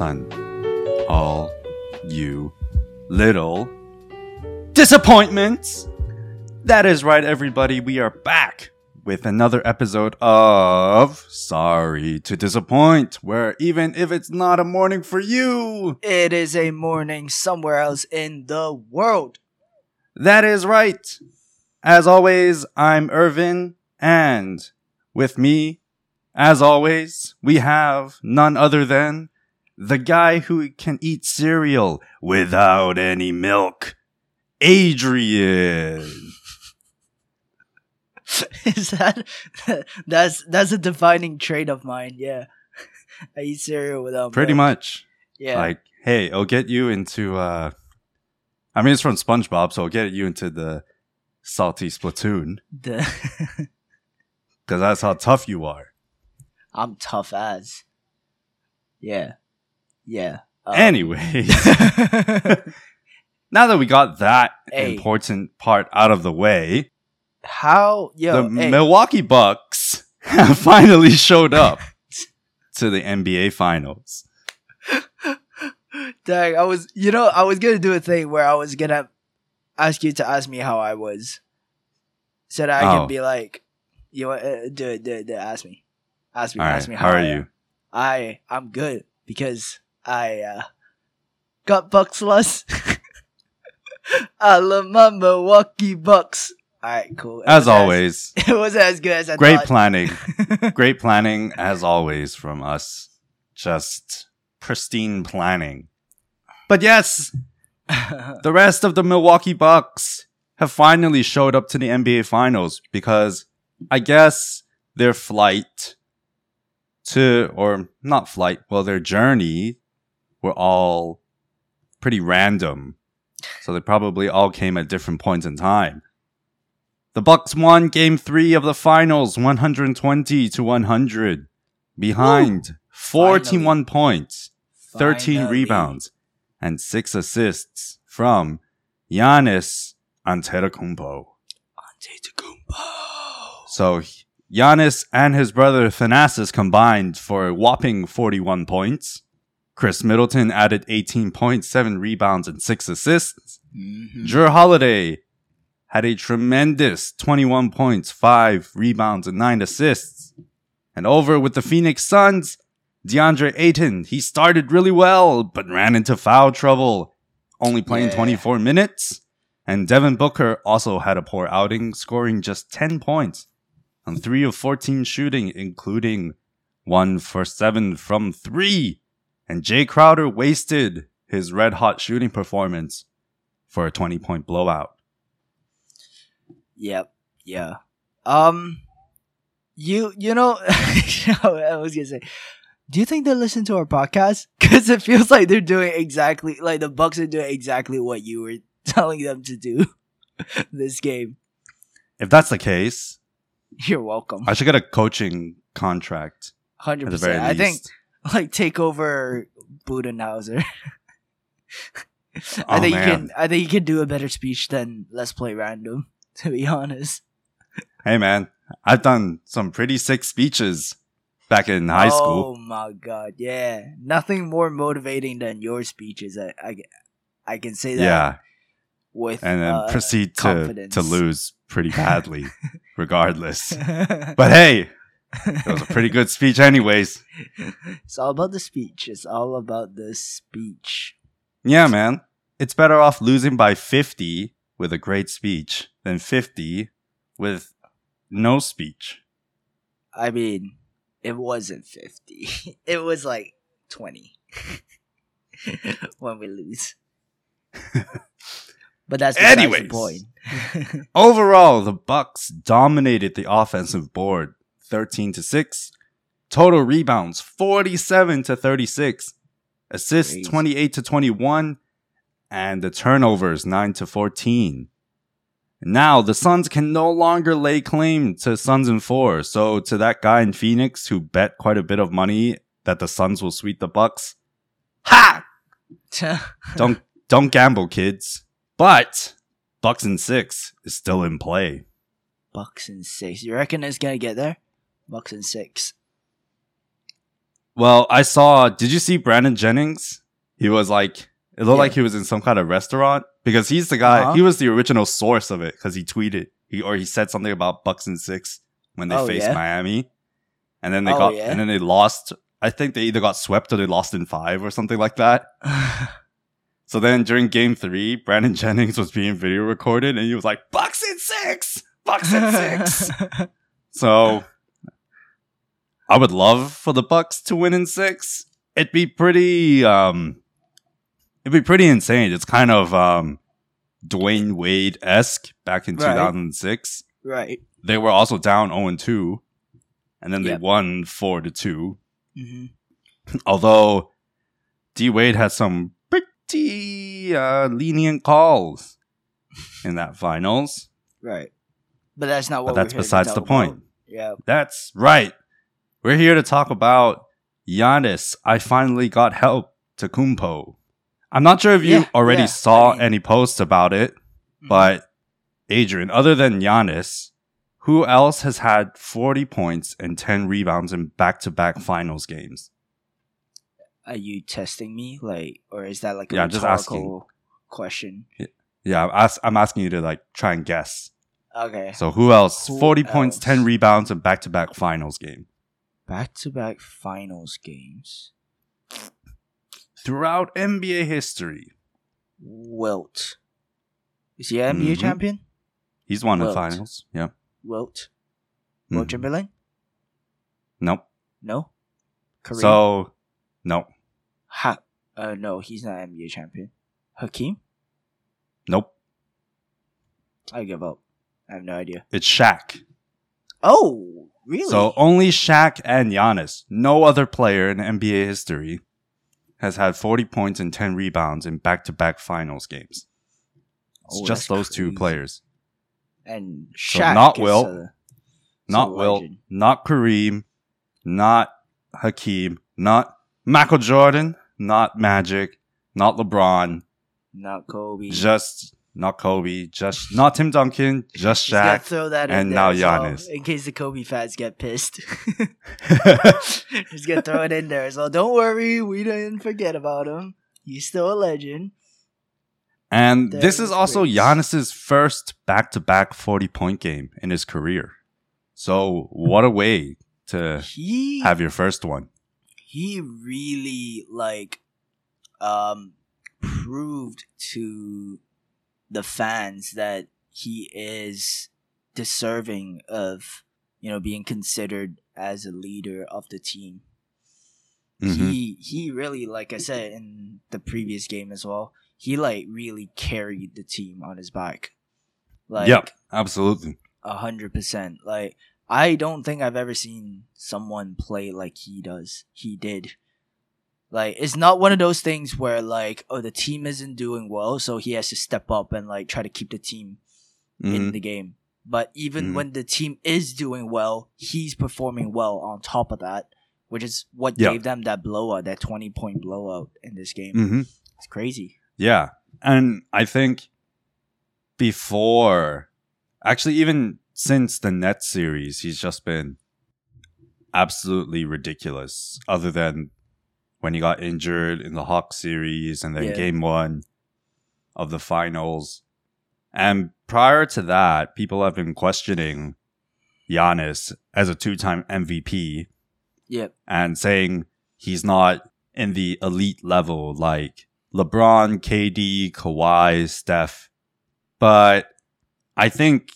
All you little disappointments. That is right, everybody. We are back with another episode of Sorry to Disappoint, where even if it's not a morning for you, It is a morning somewhere else in the world. that is right. As always, I'm Irvin, and with me, as always, we have none other than the guy who can eat cereal without any milk, Adrian. is that that's that's a defining trait of mine? Yeah, I eat cereal without Pretty milk. much. Yeah, Like, hey, I'll get you into, uh, I mean, it's from SpongeBob, so it'll get you into the salty Spitoon, the, because that's how tough you are. I'm tough as. Yeah, yeah. Um, Anyways. now that we got that Hey. important part out of the way, how yo the hey, Milwaukee Bucks have finally showed up to the NBA Finals. dang, I was you know I was gonna do a thing where I was gonna ask you to ask me how I was, so that I Oh. can be like, you know, uh, do it, do it, do it, ask me, ask me, All ask right, me how are I you? am. I I'm good because I uh, got Bucks lust. I love my Milwaukee Bucks. All right, cool. It As always, it wasn't as good as I thought. great thought. planning. Great planning, as always, from us. Just pristine planning. But yes, the rest of the Milwaukee Bucks have finally showed up to the NBA Finals because I guess their flight to, or not flight, well, their journey were all pretty random. So they probably all came at different points in time. The Bucks won game three of the finals 120 to 100 behind 41 points. 13 Finally. rebounds and 6 assists from Giannis Antetokounmpo. Antetokounmpo. So Giannis and his brother Thanasis combined for a whopping 41 points. Khris Middleton added 18 points, 7 rebounds, and 6 assists. Mhm. Jrue Holiday had a tremendous 21 points, 5 rebounds, and 9 assists. And over with the Phoenix Suns, DeAndre Ayton, he started really well, but ran into foul trouble, only playing Yeah. 24 minutes. And Devin Booker also had a poor outing, scoring just 10 points on 3 of 14 shooting, including 1 for 7 from 3. And Jae Crowder wasted his red hot shooting performance for a 20 point blowout. Yep. Yeah. Um. You you know I was gonna say. Do you think they listen to our podcast? Because it feels like they're doing exactly like the Bucks are doing exactly what you were telling them to do this game. If that's the case, You're welcome. I should get a coaching contract Hundred at the very percent. I think like take over Budenholzer. I Oh, think you can. I think you can do a better speech than Let's Play Random. To be honest. Hey man, I've done some pretty sick speeches back in high Oh school. Oh my god, yeah. Nothing more motivating than your speeches. I I, I can say that Yeah, with and then uh, proceed to confidence. to lose pretty badly, regardless. But hey, it was a pretty good speech, anyways. it's all about the speech. It's all about the speech. Yeah, man, it's better off losing by fifty with a great speech than fifty with no speech. I mean, it wasn't 50. It was like 20 when we lose. But that's Anyways. the point. Overall, the Bucks dominated the offensive board 13 to 6. Total rebounds 47 to 36. Assists Crazy. 28 to 21 and the turnovers 9 to 14. Now, the Suns can no longer lay claim to Suns and 4. So to that guy in Phoenix who bet quite a bit of money that the Suns will sweep the Bucks, ha! Don't don't gamble, kids. But Bucks and 6 is still in play. Bucks and six. You reckon it's gonna get there? Bucks and six. Well, I saw. Did you see Brandon Jennings? He was like, it looked Yeah. like he was in some kind of restaurant because he's the guy. Uh-huh. He was the original source of it because he tweeted he or he said something about Bucks and six when they Oh, faced yeah? Miami, and then they Oh, got yeah? and then they lost. I think they either got swept or they lost in five or something like that. So then during game three, Brandon Jennings was being video recorded and he was like, Bucks in six! Bucks in six! so I would love for the Bucks to win in six. It'd be pretty um it'd be pretty insane. It's kind of um Dwyane Wade esque back in Right. 2006. right. They were also down 0 2. And then they Yep. won four to two. hmm Although D Wade had some pretty uh, lenient calls in that finals. Right. But that's not what. But that's we're here to besides the point. Yeah. That's right. We're here to talk about Giannis. I finally got help to Kumpo. I'm not sure if you Yeah, already yeah, saw I mean- any posts about it, Mhm. but Adrian, other than Giannis, who else has had 40 points and 10 rebounds in back-to-back finals games? are you testing me, like, or is that like a Yeah, just asking. question? Yeah, I'm, ask- I'm asking you to like try and guess. Okay. So who else? Who 40 points, 10 rebounds, and back to back finals game. Back to back finals games. Throughout NBA history, Wilt. Is he an NBA Mhm. champion? he's won the finals. Yeah. Wilt. Wilt Mhm. Chamberlain? Nope. No. Kareem? So, no. Ha- uh, no, he's not NBA champion. Hakeem? Nope. I give up. I have no idea. It's Shaq. Oh, really? So only Shaq and Giannis, no other player in NBA history, has had 40 points and 10 rebounds in back to back finals games. It's Oh, just those two players. and So Shaq not is Wilt, a- Not a Wilt, not Kareem, not Hakeem, not Michael Jordan, not Magic, not LeBron, not Kobe. just not Kobe, just not Tim Duncan, just Shaq. throw that and now as well, Giannis. in case the Kobe fans get pissed. Just gonna throw it in there. So don't worry, we didn't forget about him. He's still a legend. and That this is also great. Giannis's first back-to-back 40-point game in his career. So what a way to He have your first one. he really like um proved to the fans that he is deserving of you know being considered as a leader of the team Mhm. he he really like i said in the previous game as well he like really carried the team on his back like yep, absolutely. a hundred percent. Like I don't think I've ever seen someone play like he does. He did. Like it's not one of those things where like oh the team isn't doing well, so he has to step up and like try to keep the team in Mhm. the game. But even Mhm. when the team is doing well, he's performing well on top of that, which is what Yeah. gave them that blowout, that twenty point blowout in this game. Mhm. It's crazy. Yeah. And I think before, actually, even since the Nets series, he's just been absolutely ridiculous, other than when he got injured in the Hawks series and then Yeah. game one of the finals. And prior to that, people have been questioning Giannis as a two time MVP Yep. and saying he's not in the elite level like LeBron, KD, Kawhi, Steph. But I think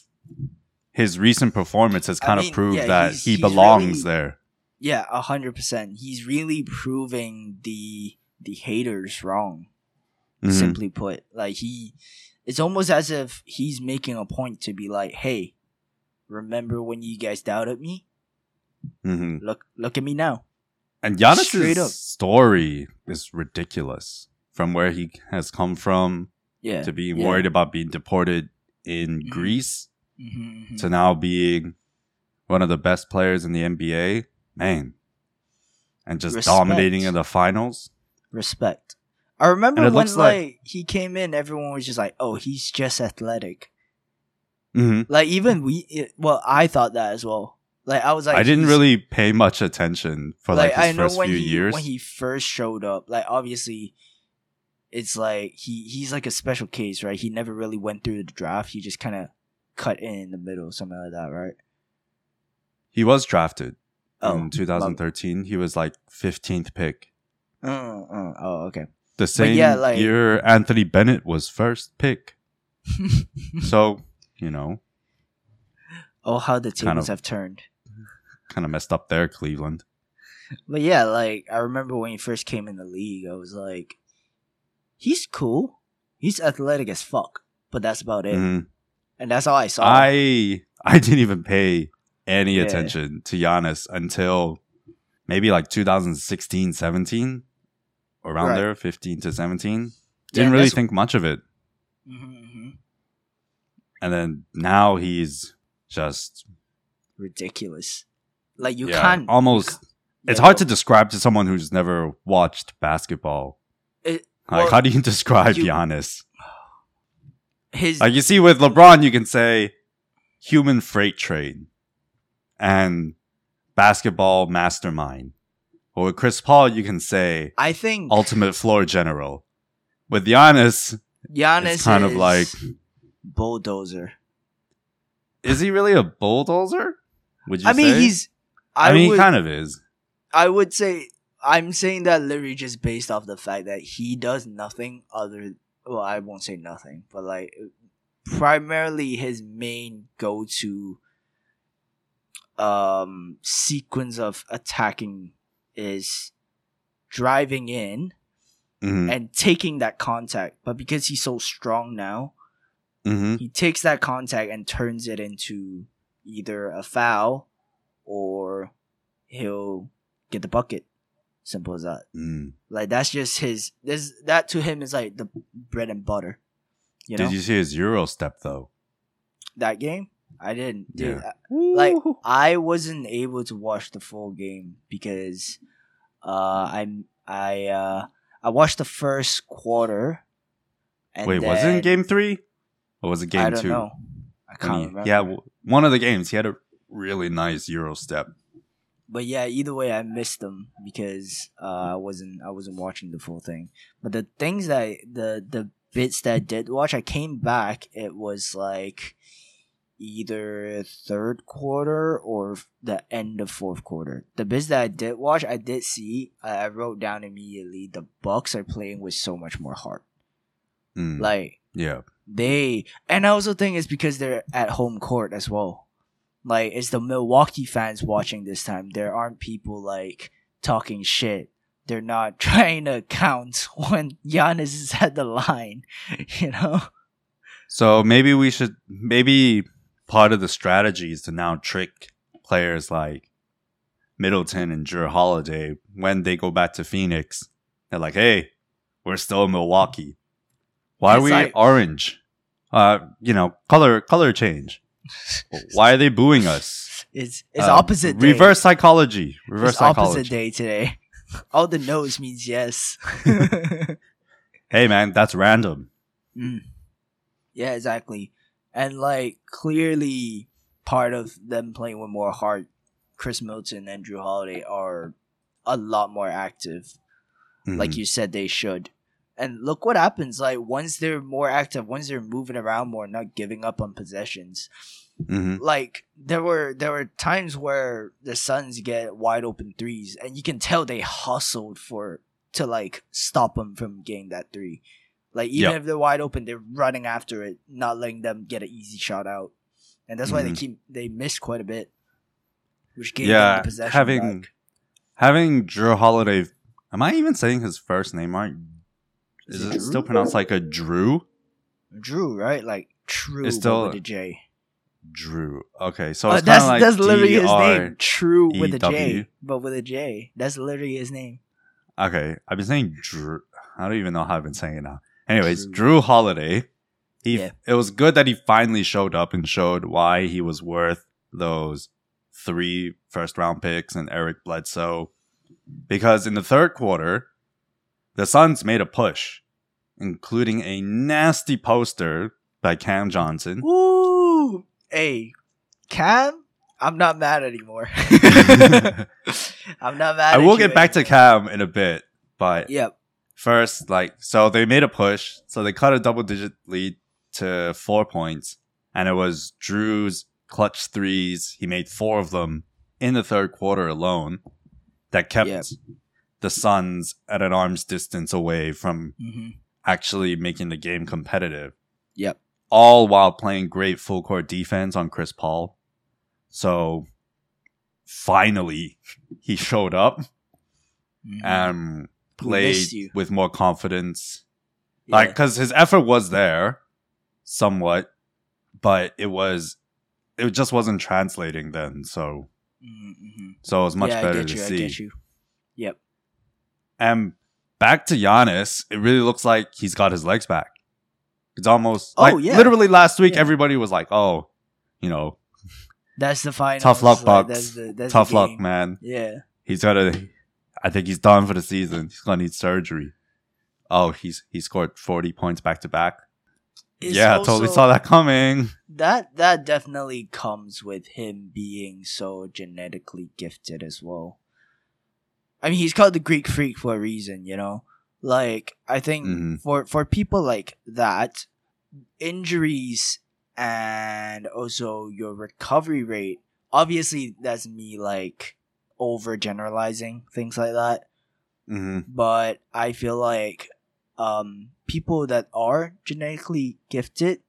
his recent performance has I kind mean, of proved yeah, that he's- he he's belongs really- there. Yeah, a hundred percent. He's really proving the the haters wrong. Mhm. Simply put, like he, it's almost as if he's making a point to be like, "Hey, remember when you guys doubted me? Mhm. Look, look at me now." And. Giannis's story is ridiculous from where he has come from Yeah. to being yeah. worried about being deported in Mhm. Greece Mhm, mhm. to now being one of the best players in the NBA. Man. And just Respect. dominating in the finals. Respect. I remember when like, like- he came in, everyone was just like, "Oh, he's just athletic." hmm Like even we, it, well, I thought that as well. Like I was like, I didn't really pay much attention for like, his I know first few he years. when he first showed up. Like obviously, it's like he he's like a special case, right? He never really went through the draft. He just kind of cut in in the middle, something like that, right? he was drafted Oh, in 2013. He was like 15th pick. Uh, uh, oh, okay. The same yeah, like- year Anthony Bennett was first pick. So, you know, oh, how the tables of- have turned. kind of messed up there, Cleveland. But yeah, like I remember when he first came in the league, I was like, he's cool. He's athletic as fuck, but that's about it. Mhm. And that's all I saw. I I didn't even pay any Yeah. attention to Giannis until maybe like 2016, 17, around Right. there, 15 to 17. Didn't really think much of it. Mhm, mhm. And then now he's just ridiculous. Like you yeah, can't almost. It's hard to describe to someone who's never watched basketball. It, Like, well, how do you describe you- Giannis? his Like, you see, with LeBron, you can say human freight train and basketball mastermind. Or with Chris Paul, you can say I think ultimate floor general. With Giannis, Giannis it's kind of like, bulldozer. is he really a bulldozer? Would you I mean, say? he's. I, I, mean, would, he kind of is. I would say I'm saying that literally just based off the fact that he does nothing other. Well, I won't say nothing, but like primarily his main go-to um sequence of attacking is driving in hmm and taking that contact. But because he's so strong now, hmm he takes that contact and turns it into either a foul or he'll get the bucket. Simple as that. Mm. Like that's just his. This that to him is like the bread and butter. You know Did you see his Euro step, though? that game. I didn't. Dude, Yeah. Like I wasn't able to watch the full game because uh I'm I uh I watched the first quarter. And Wait, was it in game three? Or was it game I don't two? know. I can't he- remember. yeah, w- one of the games, he had a really nice Euro step. but yeah, either way, I missed them because uh, I wasn't I wasn't watching the full thing. But the things that the the bits that I did watch, I came back. It was like either third quarter or the end of fourth quarter. The bits that I did watch, I did see. I I wrote down immediately. The Bucks are playing with so much more heart. Mm, Like yeah. they and I also think it's because they're at home court as well. Like it's the Milwaukee fans watching this time. There aren't people like talking shit. They're not trying to count when Giannis is at the line. You know? So maybe we should, maybe part of the strategy is to now trick players like Middleton and Jrue Holiday when they go back to Phoenix. They're like, hey, we're still in Milwaukee. Why are It's we like- orange? Uh, you know, color color change. Why are they booing us? It's it's Uh, opposite day. Reverse psychology. Reverse it's opposite psychology. day today. All the no's means yes. Hey man, that's random. Mm. Yeah, exactly. And like clearly part of them playing with more heart, Khris Middleton and Jrue Holiday are a lot more active. Like Mhm. you said they should. And look what happens, like once they're more active, once they're moving around more, not giving up on possessions. Mhm. Like there were there were times where the Suns get wide open threes and you can tell they hustled for to like stop them from getting that three. Like even Yep. if they're wide open, they're running after it, not letting them get an easy shot out. And that's why they Mhm. keep they missed quite a bit. Which gave Yeah, them the possession having- back. Having Drew Holiday, am I even saying his first name right? Is Is it it still pronounced like a Drew? Drew, right? Like true It's still- with a J. Drew. Okay, so Uh, that's like that's literally his name. True with a J, but with a J. That's literally his name. Okay, I've been saying Drew. I don't even know how I've been saying it now. Anyways, Drew. Jrue Holiday. He. Yeah. It was good that he finally showed up and showed why he was worth those three first round picks and Eric Bledsoe, because in the third quarter, the Suns made a push, including a nasty poster by Cam Johnson. Woo! Hey, Cam, I'm not mad anymore. I'm not mad. I at will you get back to. Cam in a bit, but Yep. First, like, so they made a push. So they cut a double digit lead to four points. And it was Jrue's clutch threes. He made four of them in the third quarter alone that kept Yep. the Suns at an arm's distance away from hmm actually making the game competitive. Yep. All while playing great full court defense on Chris Paul. So finally, he showed up Mhm. and We played with more confidence. Yeah. Like, because his effort was there somewhat, but it was, it just wasn't translating then. So, Mhm, mhm. so it was much yeah, better to you. I see. get you. Yep. And back to Giannis, it really looks like he's got his legs back. It's almost Oh, like yeah. literally last week, Yeah. everybody was like, "Oh, you know, That's the final. tough luck, Bucks. That's the, that's tough luck, man. Yeah. He's gotta. I think he's done for the season. He's gonna need surgery." Oh, he's he scored forty points back to back. Yeah, I totally saw that coming. That that definitely comes with him being so genetically gifted as well. I mean, he's called the Greek freak for a reason, you know. Like I think Mhm. for for people like that, injuries and also your recovery rate. Obviously, that's me like overgeneralizing things like that. hmm but I feel like um people that are genetically gifted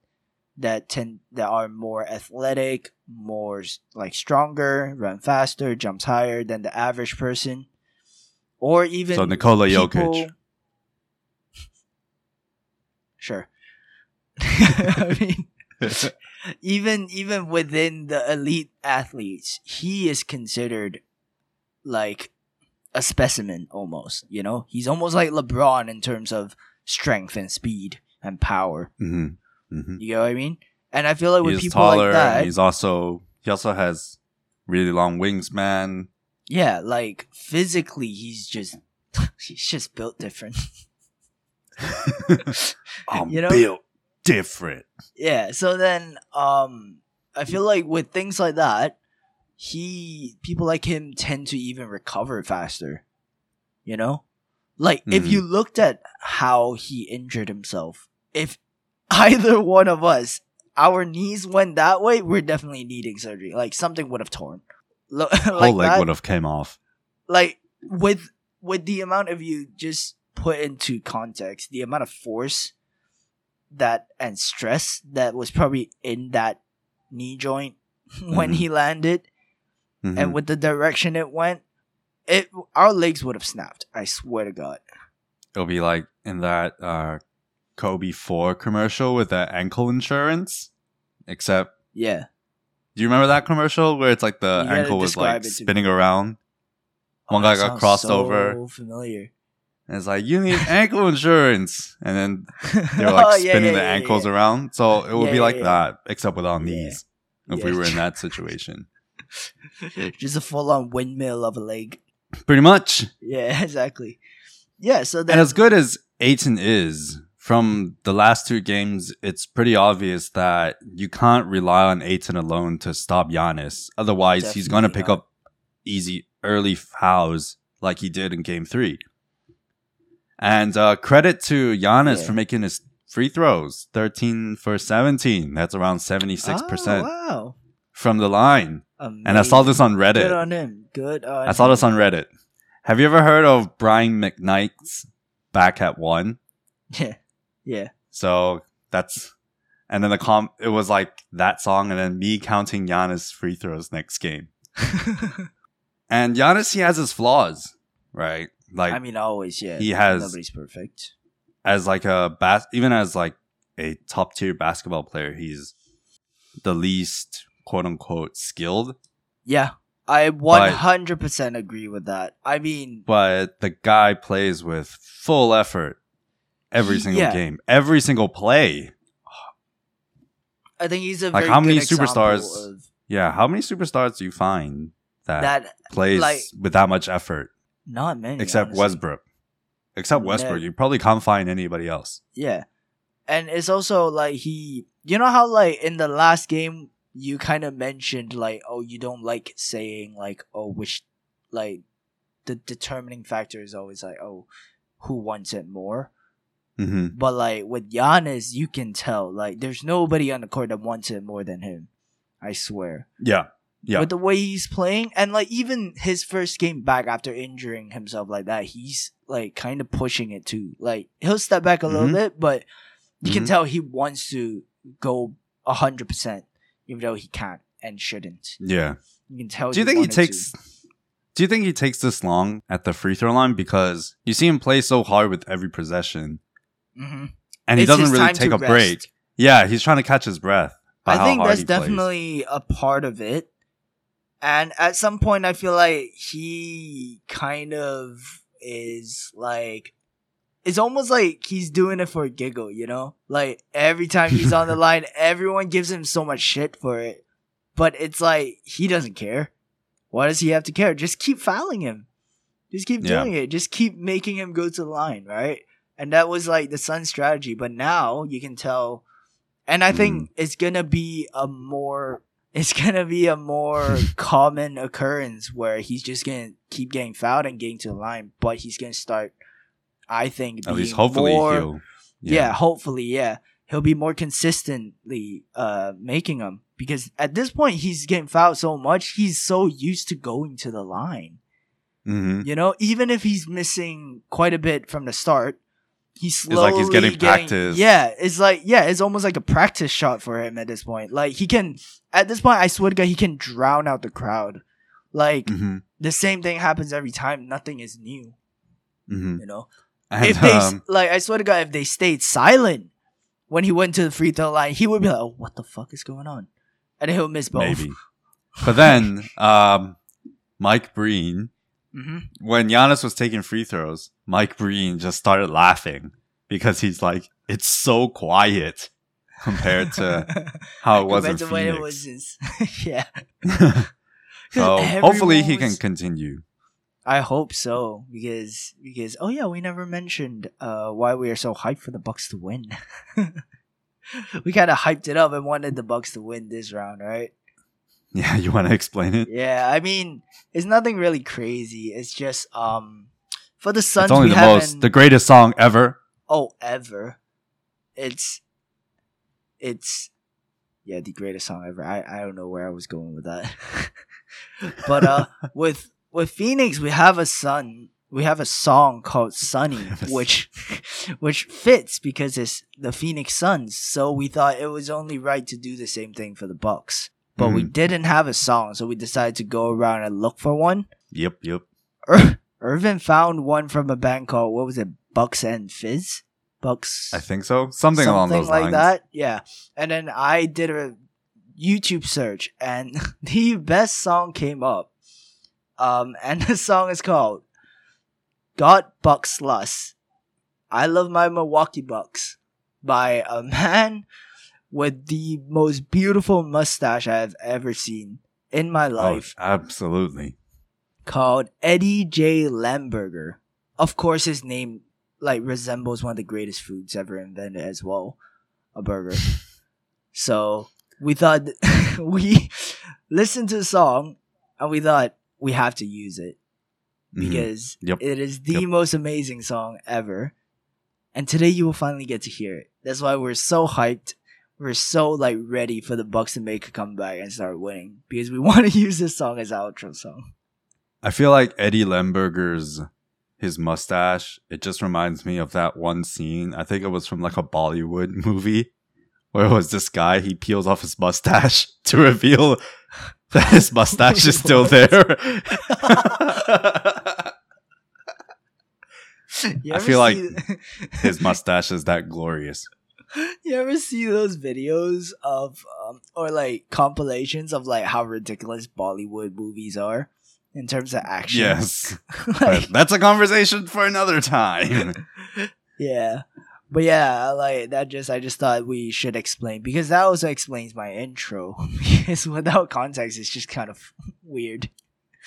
that tend that are more athletic, more like stronger, run faster, jumps higher than the average person, or even So Nikola people- Jokic. Sure. I mean, even even within the elite athletes, he is considered like a specimen almost. You know, he's almost like LeBron in terms of strength and speed and power. hmm hmm You know what I mean? And I feel like with He's people taller. like that, he's also he also has really long wings, man. yeah, like physically, he's just he's just built different. I'm You know? built different. Yeah. So then, um, I feel like with things like that, he people like him tend to even recover faster. You know, like if Mhm. you looked at how he injured himself, if either one of us, our knees went that way, we're definitely needing surgery. Like something would have torn. Like Whole leg would have came off. like with with the amount of you just put into context the amount of force that and stress that was probably in that knee joint when Mhm. he landed Mhm. and with the direction it went it our legs would have snapped i swear to god It'll be like in that uh, Kobe Four commercial with the ankle insurance. Except, yeah do you remember that commercial where it's like the You ankle was like me. spinning around? One Oh, guy got crossed so over. familiar And it's like, you need ankle insurance. And then they were Oh, like yeah, spinning yeah, the yeah, ankles around. So it would be like that, except without Yeah. knees. If we were in that situation. just a full-on windmill of a leg Pretty much. yeah exactly yeah so then And as good as Ayton is, from the last two games, it's pretty obvious that you can't rely on Ayton alone to stop Giannis. Otherwise, he's going to pick not. up easy early fouls like he did in game three. And uh, credit to Giannis Yeah. for making his free throws 13 for 17. That's around 76% Oh, wow from the line. Amazing. And I saw this on Reddit. Good on him. Good on I saw this on Reddit. Have you ever heard of Brian McKnight's back at one? Yeah. Yeah. So that's and then the com it was like that song and then me counting Giannis free throws next game. And Giannis he has his flaws, right? Like I mean, always, yeah. he has- Nobody's perfect. as like a bas- even as like a top tier basketball player, he's the least quote unquote skilled. Yeah. I 100% agree with that. I mean, But the guy plays with full effort every He- single yeah. game, every single play. I think he's a Like, very how many good superstars of Yeah, how many superstars do you find that, that plays like- with that much effort? not many Except honestly. Westbrook. Except. Westbrook, you probably can't find anybody else. Yeah. And it's also like he you know how like in the last game you kind of mentioned like, oh, you don't like saying like, oh, which like the determining factor is always like, oh, who wants it more. hmm But like with Giannis, you can tell like there's nobody on the court that wants it more than him. I swear. Yeah. Yeah. With the way he's playing, and like even his first game back after injuring himself like that, he's like kind of pushing it too. Like he'll step back a little Mhm. bit, but you can Mhm. tell he wants to go hundred percent, even though he can't and shouldn't. Yeah. You can tell. Do you think he takes? Do you think he takes this long at the free throw line because you see him play so hard with every possession, To. Mhm. and he It's doesn't really take to a break? Yeah, he's trying to catch his breath. I think that's he plays. definitely a part of it. And at some point, I feel like he kind of is like, it's almost like he's doing it for a giggle, you know? Like every time he's on the line, everyone gives him so much shit for it. But it's like, he doesn't care. Why does he have to care? Just keep fouling him. Just keep Yeah. doing it. Just keep making him go to the line, right? And that was like the Sun strategy. But now you can tell, and I think mm. it's gonna be a more, it's gonna be a more common occurrence where he's just gonna keep getting fouled and getting to the line, but he's gonna start, I think, At least hopefully more, he'll. yeah. hopefully, yeah. He'll be more consistently uh making them because at this point he's getting fouled so much, he's so used to going to the line. hmm You know, even if he's missing quite a bit from the start, he's It's like he's getting practice. Yeah, it's like yeah, it's almost like a practice shot for him at this point. Like he can at this point, I swear to God, he can drown out the crowd. Like hmm the same thing happens every time. Nothing is new. hmm You know, And, if they um, like, I swear to God, if they stayed silent when he went to the free throw line, he would be like, "Oh, what the fuck is going on?" And he'll miss both. maybe. But then, um, Mike Breen, hmm when Giannis was taking free throws, Mike Breen just started laughing because he's like, it's so quiet compared to how it was in Compared when it Phoenix. was in- yeah. so hopefully he everyone can continue. I hope so because because oh yeah, we never mentioned uh why we are so hyped for the Bucks to win. we kind of hyped it up and wanted the Bucks to win this round, right? Yeah, you want to explain it? Yeah, I mean, it's nothing really crazy. It's just um for the Suns it's only we the most, the greatest song ever. oh ever. It's it's yeah, the greatest song ever. I I don't know where I was going with that. but uh with with Phoenix we have a son we have a song called Sunny which which fits because it's the Phoenix Suns. So we thought it was only right to do the same thing for the Bucks. But we Mhm. didn't have a song, so we decided to go around and look for one. Yep, yep. Ir- Irvin found one from a band called what was it, Bucks and Fizz? Bucks I think so. Something, along those lines. Like lines. that. Yeah. And then I did a YouTube search and the best song came up. Um and the song is called Got Bucks Lust. I love my Milwaukee Bucks by a man with the most beautiful mustache I have ever seen in my Oh, life absolutely. called Eddie J. Lamberger. Of course, his name like resembles one of the greatest foods ever invented as well, a burger. so we thought we listened to the song and we thought we have to use it Mhm. because Yep. it is the Yep. most amazing song ever. And today you will finally get to hear it. That's why we're so hyped. We're so like ready for the Bucks to make a comeback and start winning because we want to use this song as our outro song. I feel like Eddie Lemberger's his mustache. It just reminds me of that one scene. I think it was from like a Bollywood movie where it was this guy. He peels off his mustache to reveal that his mustache is still there. I feel like see- his mustache is that glorious. You ever see those videos of um, or like compilations of like how ridiculous Bollywood movies are in terms of action? Yes, Like, that's a conversation for another time. yeah. But yeah, like that just I just thought we should explain because that also explains my intro. because without context it's just kind of weird.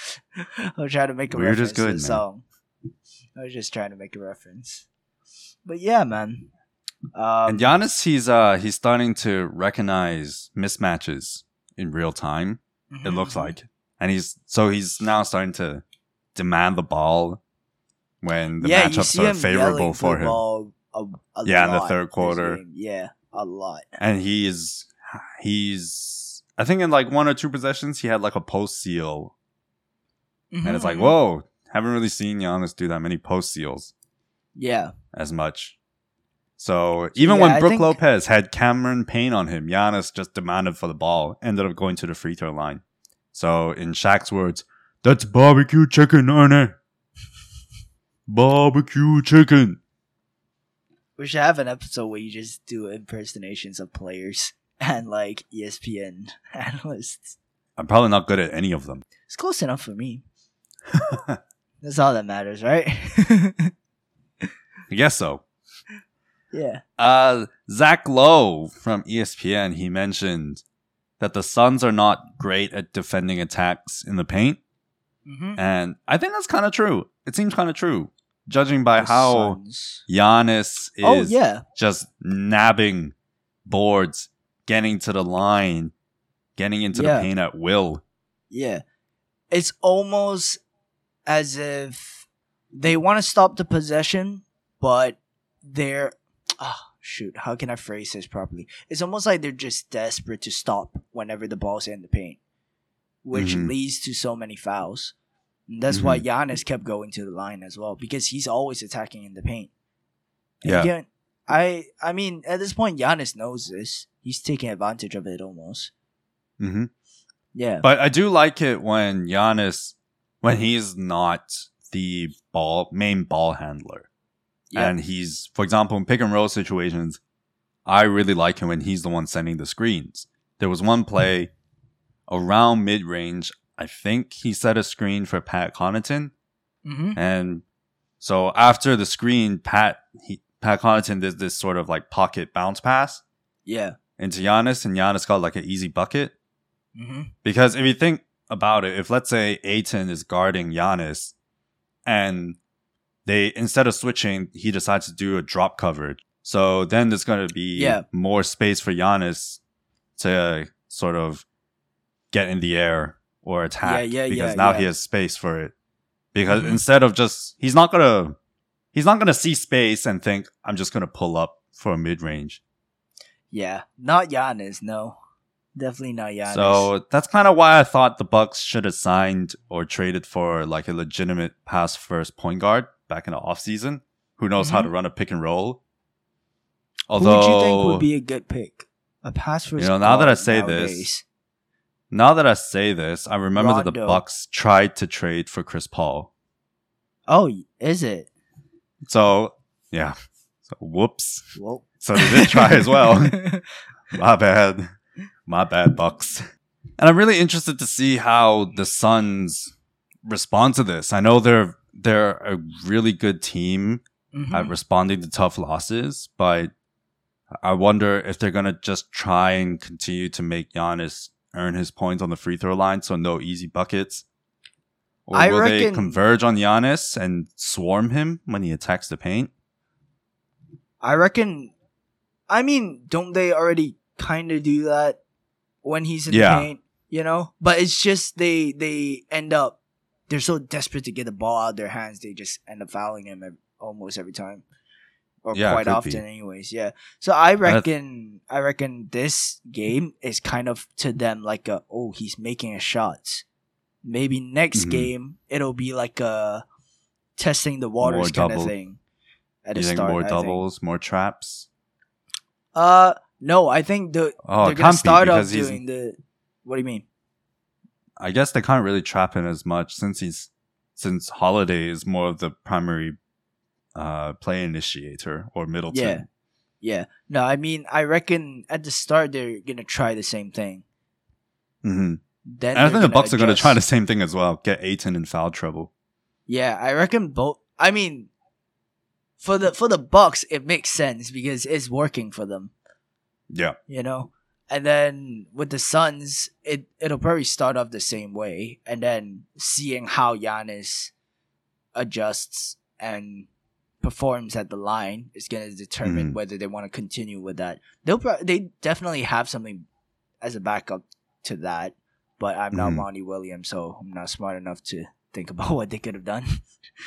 I was trying to make a Weird is reference to good, man. song. I was just trying to make a reference. But yeah, man. Um, and Giannis, he's uh he's starting to recognize mismatches in real time. It Mhm, looks mhm. like, and he's so he's now starting to demand the ball when the yeah, matchups are him favorable for him. ball a, a Yeah, in the third quarter. Yeah, a lot. and he's he's I think in like one or two possessions he had like a post seal, and it's like Mhm, mhm. whoa, haven't really seen Giannis do that many post seals Yeah, as much. So even Yeah, when Brook think- Lopez had Cameron Payne on him, Giannis just demanded for the ball, ended up going to the free throw line. So in Shaq's words, that's barbecue chicken, Ernie. barbecue chicken. We should have an episode where you just do impersonations of players and like ESPN analysts. I'm probably not good at any of them. It's close enough for me. That's all that matters, right? I guess so. yeah. Uh, Zach Lowe from ESPN, he mentioned that the Suns are not great at defending attacks in the paint. hmm And I think that's kind of true. It seems kind of true, judging by how Giannis is Oh yeah. just nabbing boards, getting to the line, getting into Yeah. the paint at will. Yeah. It's almost as if they want to stop the possession, but they're oh shoot, how can I phrase this properly? It's almost like they're just desperate to stop whenever the ball's in the paint. Which Mhm. leads to so many fouls. That's why Giannis kept going to the line as well, because he's always attacking in the paint. And Yeah. again, I I mean, at this point Giannis knows this. He's taking advantage of it almost. hmm Yeah. But I do like it when Giannis, when he's not the ball main ball handler. Yeah. And he's, for example, in pick and roll situations, I really like him when he's the one sending the screens. There was one play around mid range. I think he set a screen for Pat Connaughton. hmm And so after the screen, Pat, he, Pat Connaughton did this sort of like pocket bounce pass Yeah. into Giannis, and Giannis got like an easy bucket. hmm Because if you think about it, if let's say Ayton is guarding Giannis and they instead of switching, he decides to do a drop coverage. So then there's going to be Yeah. more space for Giannis to sort of get in the air or attack. Yeah, yeah, because yeah, now he has space for it. Because Mhm. instead of just he's not gonna he's not gonna see space and think I'm just gonna pull up for a mid range. Yeah, not Giannis. No, definitely not Giannis. So that's kind of why I thought the Bucks should have signed or traded for like a legitimate pass first point guard back in the offseason who knows how Mhm. to run a pick and roll. Although, who would you think would be a good pick? A pass first. You know, now that I say nowadays. this, now that I say this, I remember that the Bucks tried to trade for Chris Paul. oh, is it? So yeah. So whoops. Well, So they did try as well. My bad. My bad, Bucks. And I'm really interested to see how the Suns respond to this. I know they're they're a really good team Mhm. at responding to tough losses, but I wonder if they're gonna just try and continue to make Giannis earn his points on the free throw line, so no easy buckets. Or I will they converge on Giannis and swarm him when he attacks the paint? I reckon. I mean, don't they already kind of do that when he's in Yeah. the paint? You know, but it's just they they end up they're so desperate to get the ball out of their hands they just end up fouling him almost every time, or Yeah, quite often, be. anyways. Yeah. So I That's- reckon I reckon this game is kind of to them like a oh he's making a shot. Maybe next Mhm. game it'll be like a testing the waters More kind of thing. At You the think start, more I think. doubles, more traps? Uh, no, I think the Oh, they're gonna be start off doing the. What do you mean? I guess they can't really trap him as much since he's since Holiday is more of the primary uh play initiator or Middleton. Yeah. Yeah, no, I mean, I reckon at the start they're gonna try the same thing. hmm Then I think the Bucks are going to try the same thing as well. Get Ayton in foul trouble. Yeah, I reckon both. I mean, for the for the Bucks, it makes sense because it's working for them. Yeah. you know. And then with the Suns, it it'll probably start off the same way, and then seeing how Giannis adjusts and performs at the line is going to determine Mhm. whether they want to continue with that. They'll pro- they definitely have something as a backup to that. But I'm not Mhm. Monty Williams, so I'm not smart enough to think about what they could have done.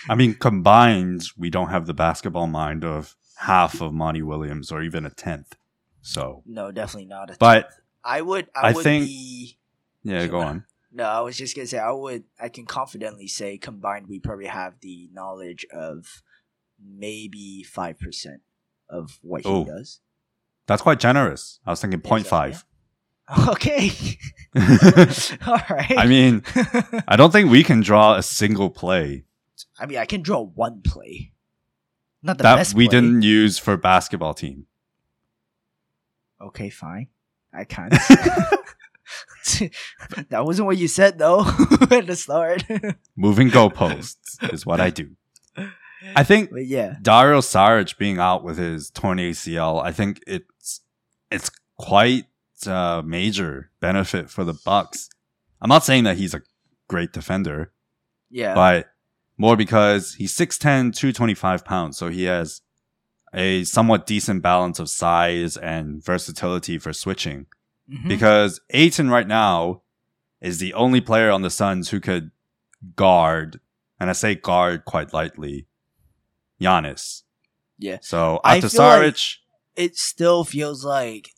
I mean, combined, we don't have the basketball mind of half of Monty Williams or even a tenth. So, no, definitely not. A but I would. I, I would think- be. yeah, go on. No, I was just gonna say I would. I can confidently say combined, we probably have the knowledge of maybe five percent of what Oh. he does. That's quite generous. I was thinking Is 0.5. Okay. All right. I mean, I don't think we can draw a single play I mean, I can draw one play. Not the that best. we play. didn't use for basketball team. Okay, fine. I can't. that wasn't what you said though at the start. Moving goalposts is what I do. I think but yeah, Dario Saric being out with his torn ACL, I think it's it's quite a major benefit for the Bucks. I'm not saying that he's a great defender, yeah, but more because he's 6'10, 225 pounds, so he has a somewhat decent balance of size and versatility for switching. Mhm. Because Ayton right now is the only player on the Suns who could guard, and I say guard quite lightly, Giannis. yeah. So feel like- It still feels like,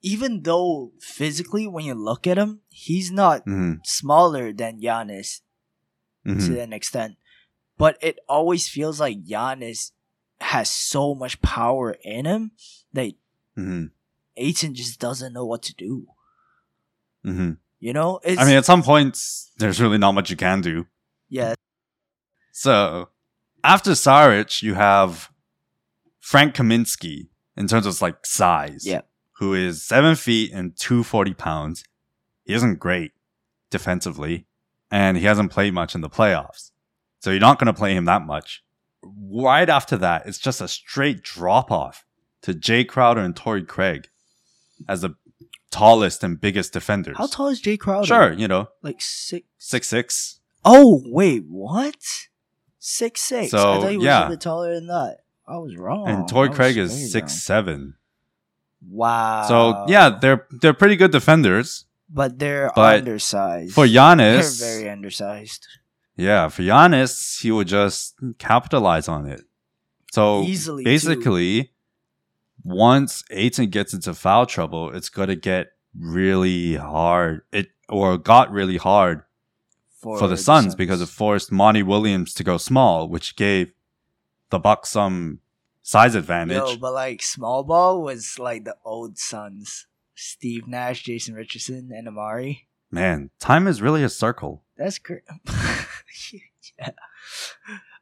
even though physically, when you look at him, he's not Mhm, smaller than Giannis mhm. to an extent, but it always feels like Giannis has so much power in him that hmm Ayton just doesn't know what to do. hmm You know, it's, I mean, at some points, there's really not much you can do. yeah, So after Saric, you have Frank Kaminsky in terms of like size. Yeah. Who is seven feet and 240 pounds. He isn't great defensively, and he hasn't played much in the playoffs. So you're not going to play him that much. Right after that, it's just a straight drop off to Jae Crowder and Torrey Craig as the tallest and biggest defenders. How tall is Jae Crowder? Sure, you know, like six. six six. Oh wait, what? Six six. I So, thought he was yeah. a bit taller than that. I was wrong. and I Craig is six wrong. seven. Wow. So yeah, they're they're pretty good defenders. but they're but undersized. For Giannis, they're very undersized. yeah, for Giannis, he would just capitalize on it. So Easily, too. basically, once Ayton gets into foul trouble, it's gonna get really hard. It or got really hard for, the Suns because it forced Monty Williams to go small, which gave the Bucks some size advantage. Yo, but like small ball was like the old Suns. Steve Nash, Jason Richardson, and Amar'e. Man, time is really a circle. That's great. yeah.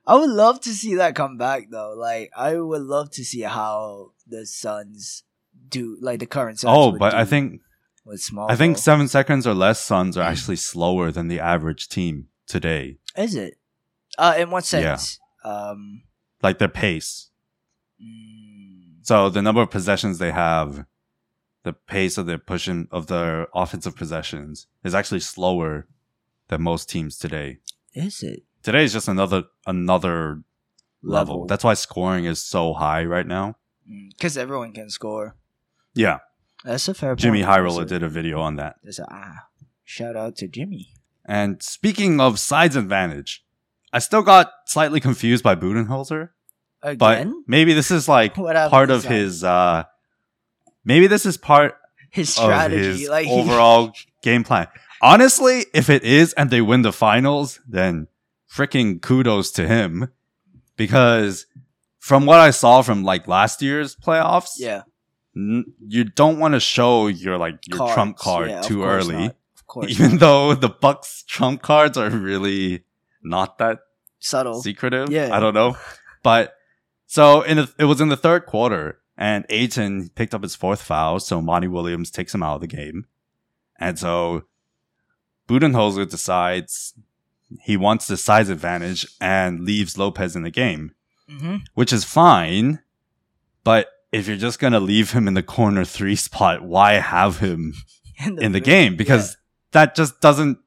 I would love to see that come back though. Like I would love to see how the Suns do like the current Suns. Oh, but I think with small I think seven seconds or less Suns are actually slower than the average team today. is it? Uh in what sense? Um Like their pace. mm, So the number of possessions they have, the pace of their pushing of their offensive possessions is actually slower than most teams today. is it? Today is just another another level. Level. That's why scoring is so high right now. Because everyone can score. Yeah, That's a fair point. Jimmy High Roller That's a- did a video on that. A, ah, shout out to Jimmy. And speaking of sides advantage, I still got slightly confused by Budenholzer. but Again? maybe this is like part of his uh maybe this is part His strategy. his like overall game plan honestly if it is and they win the finals then freaking kudos to him because from what i saw from like last year's playoffs yeah. N- you don't want to show your like your cards. trump card Yeah, of too course early not. Of course. even not. though the bucks trump cards are really not that subtle. secretive. Yeah. I don't know. But so in the, it was in the third quarter, and Ayton picked up his fourth foul, so Monty Williams takes him out of the game. And so Budenholzer decides he wants the size advantage and leaves Lopez in the game, hmm which is fine. But if you're just gonna leave him in the corner three spot, why have him in the game? Because that just doesn't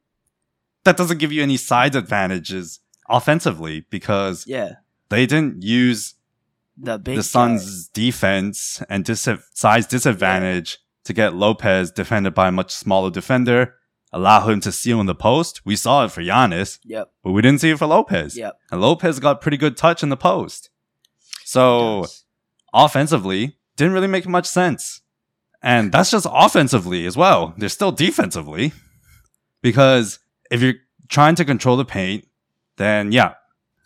that doesn't give you any size advantages offensively because yeah, they didn't use the the Suns' defense and dis- size disadvantage to get Lopez defended by a much smaller defender, allow him to seal in the post. We saw it for Giannis, Yep. but we didn't see it for Lopez. Yep. And Lopez got pretty good touch in the post. So Yes. Offensively, didn't really make much sense. And that's just offensively as well. There's still defensively. Because if you're trying to control the paint, then yeah,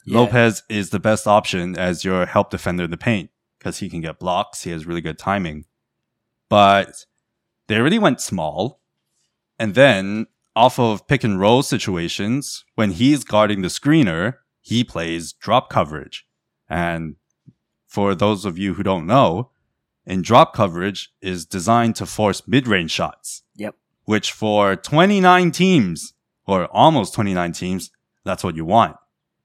Yeah. Lopez is the best option as your help defender in the paint because he can get blocks. He has really good timing. But they really went small. And then off of pick and roll situations, when he's guarding the screener, he plays drop coverage. And for those of you who don't know, in drop coverage is designed to force mid-range shots. Yep. Which for 29 teams or almost 29 teams, that's what you want.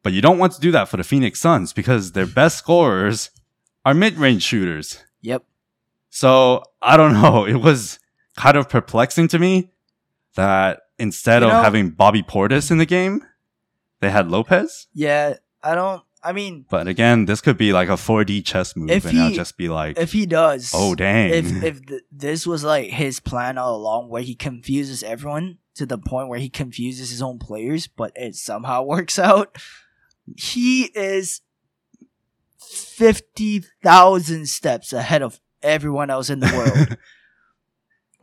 But you don't want to do that for the Phoenix Suns because their best scorers are mid-range shooters. Yep. So I don't know. It was kind of perplexing to me that instead You of know- having Bobby Portis in the game, they had Lopez. Yeah. I don't. I mean, But again, this could be like a 4D chess move, and I'll just be like, if he does, "Oh dang!" if if th- this was like his plan all along, where he confuses everyone to the point where he confuses his own players, but it somehow works out, he is fifty thousand steps ahead of everyone else in the world.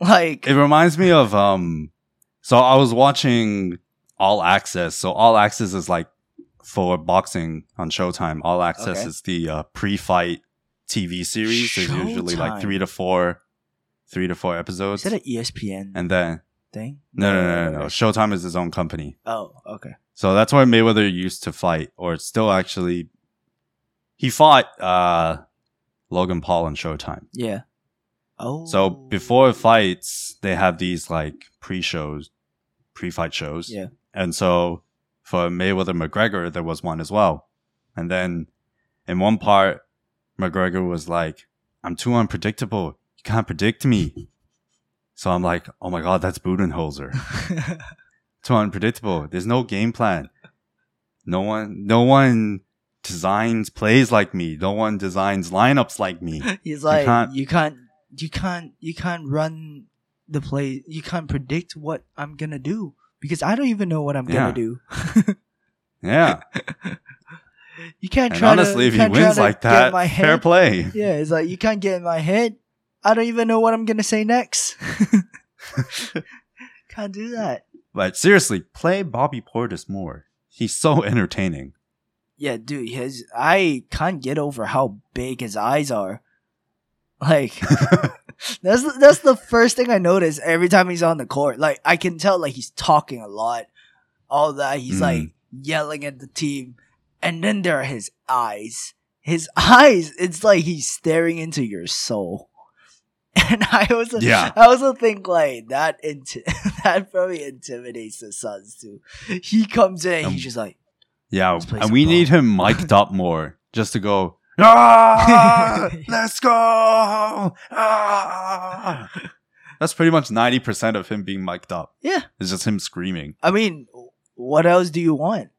like, it reminds me of um. So I was watching All Access. So All Access is like for boxing on Showtime. All Access Okay. is the uh, pre-fight TV series. There's usually like three to four, three to four episodes, is that an ESPN and then thing? no, no, no, no, no. Showtime is his own company. Oh, okay. So that's why Mayweather used to fight, or still actually, he fought uh, Logan Paul on Showtime. Yeah. Oh. So before fights, they have these like pre-shows, pre-fight shows. Yeah. And so for Mayweather McGregor, there was one as well. And then in one part, McGregor was like, I'm too unpredictable. You can't predict me. So I'm like, oh my God, that's Budenholzer. too unpredictable. There's no game plan. No one, no one designs plays like me. No one designs lineups like me. He's like, you can't- you can't, you can't, you can't run the play. You can't predict what I'm gonna do because I don't even know what I'm Yeah. gonna do. Yeah. you can't And try honestly, to, if he wins like that, my fair play. Yeah, it's like you can't get in my head. I don't even know what I'm gonna say next. can't do that. But seriously, play Bobby Portis more. He's so entertaining. Yeah, dude, his I can't get over how big his eyes are. Like that's the- that's the first thing I notice every time he's on the court. Like I can tell like he's talking a lot, all that. He's Mm. like yelling at the team, and then there are his eyes. His eyes, it's like he's staring into your soul. And I also, Yeah. I also think like that. Inti- that probably intimidates the Suns too. He comes in, Um, he's just like, Yeah, and we ball. need him mic'd up more just to go, ah, let's go. Ah. That's pretty much 90% of him being mic'd up. yeah. It's just him screaming. I mean, what else do you want?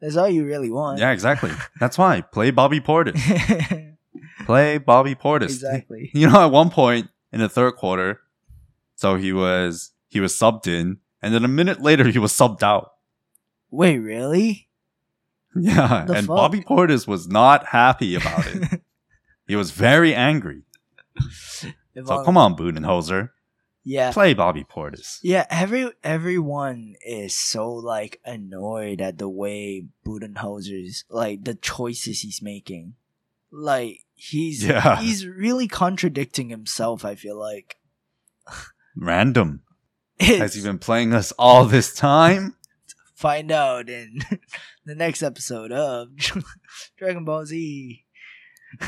That's all you really want. Yeah, exactly. That's why. Play Bobby Portis. Play Bobby Portis. exactly. You know, at one point in the third quarter, so he was he was subbed in, and then a minute later he was subbed out. Wait, really? Yeah, The and fuck? Bobby Portis was not happy about it. he was very angry. If So I- come on, Budenholzer, Yeah. play Bobby Portis. Yeah, every everyone is so like annoyed at the way Budenholzer's like the choices he's making. Like he's Yeah. he's really contradicting himself, I feel like. Random. Has he been playing us all this time? Find out in the next episode of Dragon Ball Z.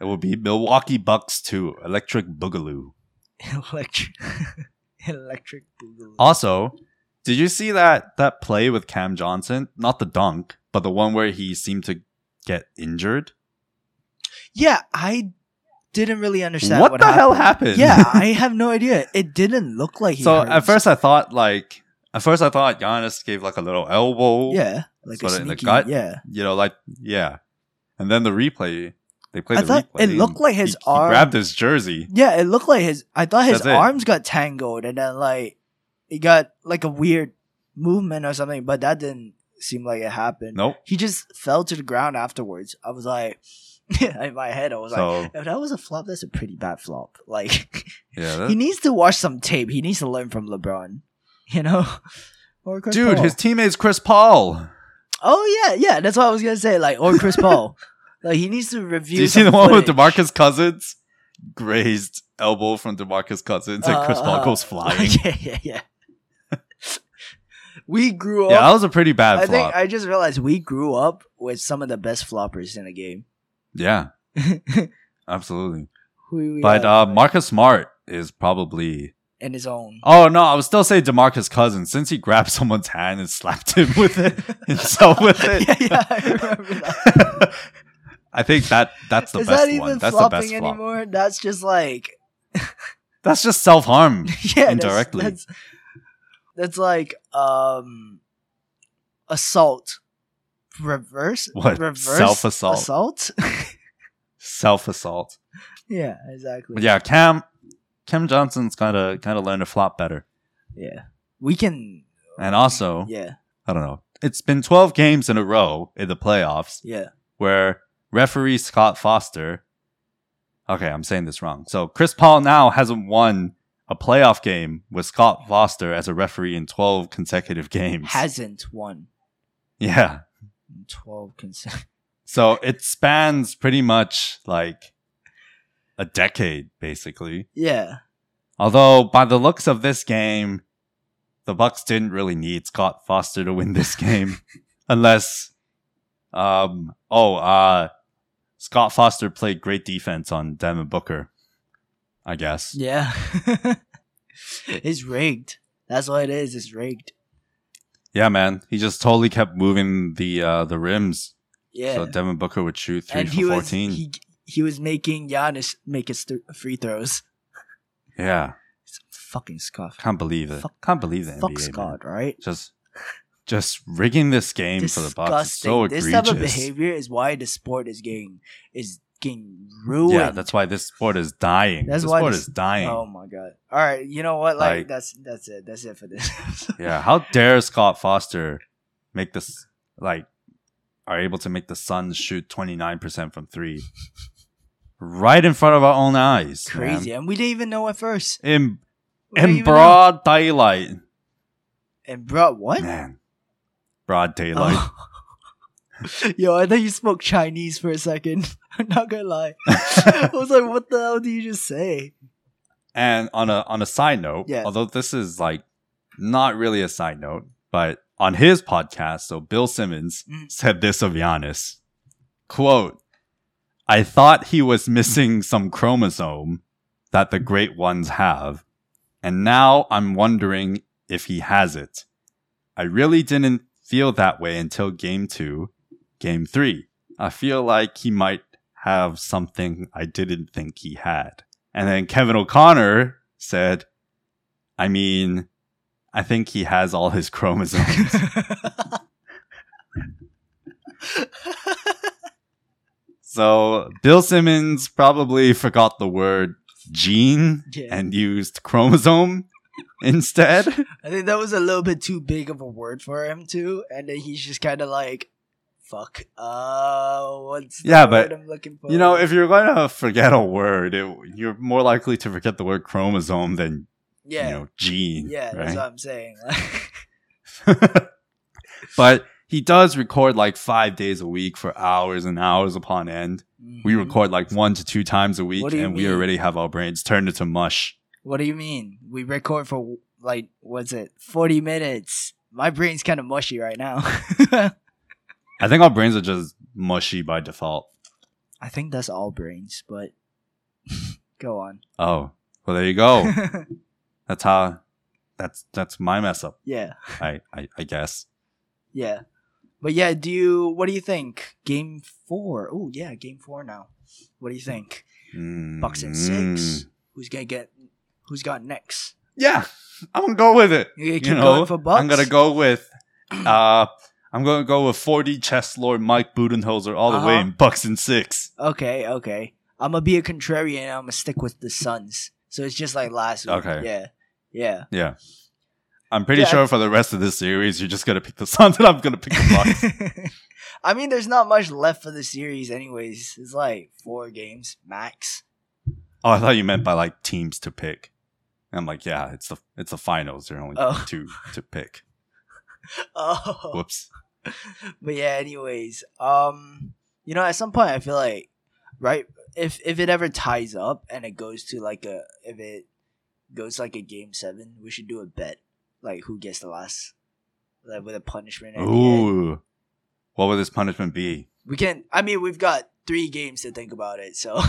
It will be Milwaukee Bucks 2, Electric Boogaloo. Electric Electric Boogaloo. Also, did you see that that play with Cam Johnson? Not the dunk, but the one where he seemed to get injured. Yeah, I didn't really understand what, what, the hell happened? Yeah, I have no idea. It didn't look like he so hurt at first I thought like at first I thought Giannis gave like a little elbow. Yeah, like of in the sneaky, gut? Yeah, You know, like yeah. And then the replay, They played I the replay. it looked like his he, arm- He grabbed his jersey. Yeah, it looked like his He, he arm. grabbed his jersey. Yeah, it looked like his. I thought his That's it. arms got tangled, and then like he got like a weird movement or something, but that didn't seem like it happened. Nope. He just fell to the ground afterwards. I was like, in my head, I was like, if that was a flop, that's a pretty bad flop. Like yeah, that- he needs to watch some tape. He needs to learn from LeBron. You know, or Chris dude, Paul. his teammate's Chris Paul. Oh yeah, yeah. That's what I was gonna say. Like or Chris Paul. Like he needs to review. Do you see the one with. Demarcus Cousins? Grazed elbow from Demarcus Cousins, and Chris Paul Uh, goes flying. yeah, yeah, yeah. we grew up. Yeah, that was a pretty bad I flop. think I just realized we grew up with some of the best floppers in the game. yeah, absolutely. But uh, Marcus Smart is probably. In his own. Oh no, I would still say Demarcus Cousins since he grabbed someone's hand and slapped him with it himself with it. yeah, yeah, I remember that. I think that that's the Is best that even one. That's the best flop. anymore? That's just like That's just self harm. yeah, Indirectly. That's, that's that's like um assault. Reverse What? Reverse Self-assault. Assault. Self assault. yeah, exactly. But yeah, Cam Cam Johnson's gotta gotta learn to flop better. yeah. We can. And also, Yeah, I don't know. It's been 12 games in a row in the playoffs yeah. where referee Scott Foster. Okay, I'm saying this wrong. So Chris Paul now hasn't won a playoff game with Scott Foster as a referee in 12 consecutive games. Hasn't won yeah. twelve consecutive. So it spans pretty much like a decade, basically. Yeah, Although by the looks of this game, the Bucks didn't really need Scott Foster to win this game, unless, um, oh, uh, Scott Foster played great defense on Devin Booker, I guess. yeah. it's rigged. That's what it is. It's rigged. Yeah, man, he just totally kept moving the uh the rims, Yeah, so Devin Booker would shoot three and for he was fourteen. he he was making Giannis make his th- free throws. yeah, It's fucking scuff. can't believe it. Fuck- can't believe it. Fuck NBA, man. Scott, right? Just, just rigging this game for the Bucks is so Disgusting. egregious. This type of behavior is why the sport is getting is getting ruined. Yeah, that's why this sport is dying. That's the why sport this- is dying. Oh my god! All right, you know what? Like, Like- that's that's it. That's it for this. Yeah, how dare Scott Foster make this like are able to make the Suns shoot 29% from 3 right in front of our own eyes. man. Crazy, and we didn't even know at first. In We didn't in even broad daylight. And bro, what? Man. Broad daylight. Oh. Yo, I thought you spoke Chinese for a second. I'm not gonna lie. I was like, what the hell do you just say? And on a on a side note, Yeah. although this is like not really a side note, but on his podcast, so Bill Simmons Mm. said this of Giannis. Quote, I thought he was missing some chromosome that the great ones have, and now I'm wondering if he has it. I really didn't feel that way until game two, game three. I feel like he might have something I didn't think he had. And then Kevin O'Connor said, I mean, I think he has all his chromosomes. so Bill Simmons probably forgot the word gene Yeah. and used chromosome instead. I think that was a little bit too big of a word for him too, and then he's just kind of like, "Fuck, uh, what's the Yeah, word but, I'm looking for?" You know, if you're going to forget a word, it, you're more likely to forget the word chromosome than, yeah, you know, gene. yeah, that's what I'm saying. but he does record like five days a week for hours and hours upon end. We Mhm. record like one to two times a week, What do you and we already have our brains turned into mush. What do you mean? We record for like what's it, forty minutes? My brain's kind of mushy right now. I think our brains are just mushy by default. I think that's all brains, but go on. Oh, well, there you go. that's how. That's that's my mess up. yeah, I I, I guess. yeah, but yeah. Do you? What do you think? Game four. Oh yeah, game four now. What do you think? Bucks and six. Mm. Who's gonna get? Who's got next? Yeah, I'm gonna go with it. You gonna keep you know, going for Bucks? I'm gonna go with. Uh, I'm gonna go with 4D chess lord Mike Budenholzer all the way Uh-huh. in Bucks and six. Okay, okay. I'm gonna be a contrarian. I'm gonna stick with the Suns. So it's just like last week. Okay. Yeah. Yeah. Yeah. I'm pretty Yeah, I- sure for the rest of this series, you're just gonna pick the Suns, and I'm gonna pick the Bucks. I mean, there's not much left for the series, anyways. It's like four games max. oh, I thought you meant by like teams to pick. I'm like, yeah, it's the it's the finals. There are only Oh. two to pick. Oh, Whoops. but yeah. Anyways, um, you know, at some point, I feel like, right, if if it ever ties up and it goes to like a if it goes like a game seven, we should do a bet, like who gets the last, like with a punishment. At. Ooh. What would this punishment be? We can. I mean, we've got three games to think about it, so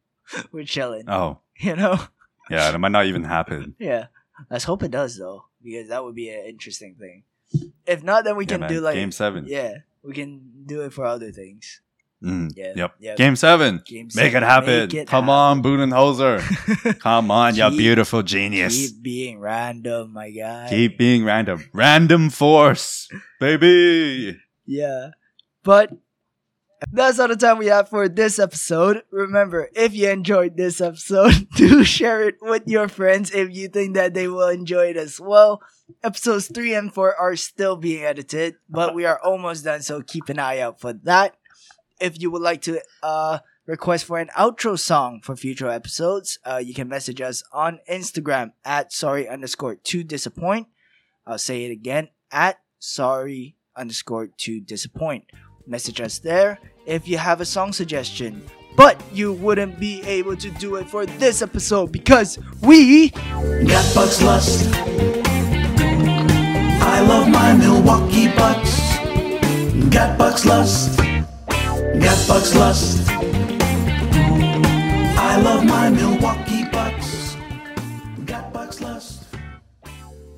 we're chilling. Oh, You know. yeah, it might not even happen. Yeah. Let's hope it does though, because that would be an interesting thing. If not, then we Yeah, can man. do like game seven. yeah, we can do it for other things. Mm, Yeah. Yep. Game seven. Game Make seven, it happen. make it Come on, Budenholzer. Come on, you beautiful genius. Keep being random, my guy. Keep being random. Random force, baby. Yeah. But that's all the time we have for this episode. Remember, if you enjoyed this episode, do share it with your friends if you think that they will enjoy it as well. Episodes 3 and 4 are still being edited, but we are almost done, so keep an eye out for that. If you would like to uh, request for an outro song for future episodes, uh, you can message us on Instagram at sorry underscore to disappoint. I'll say it again at sorry underscore to disappoint. Message us there if you have a song suggestion. But you wouldn't be able to do it for this episode because we Got Bucks Lust. I love my Milwaukee Bucks. Got Bucks Lust. Got Bucks Lust. I love my Milwaukee.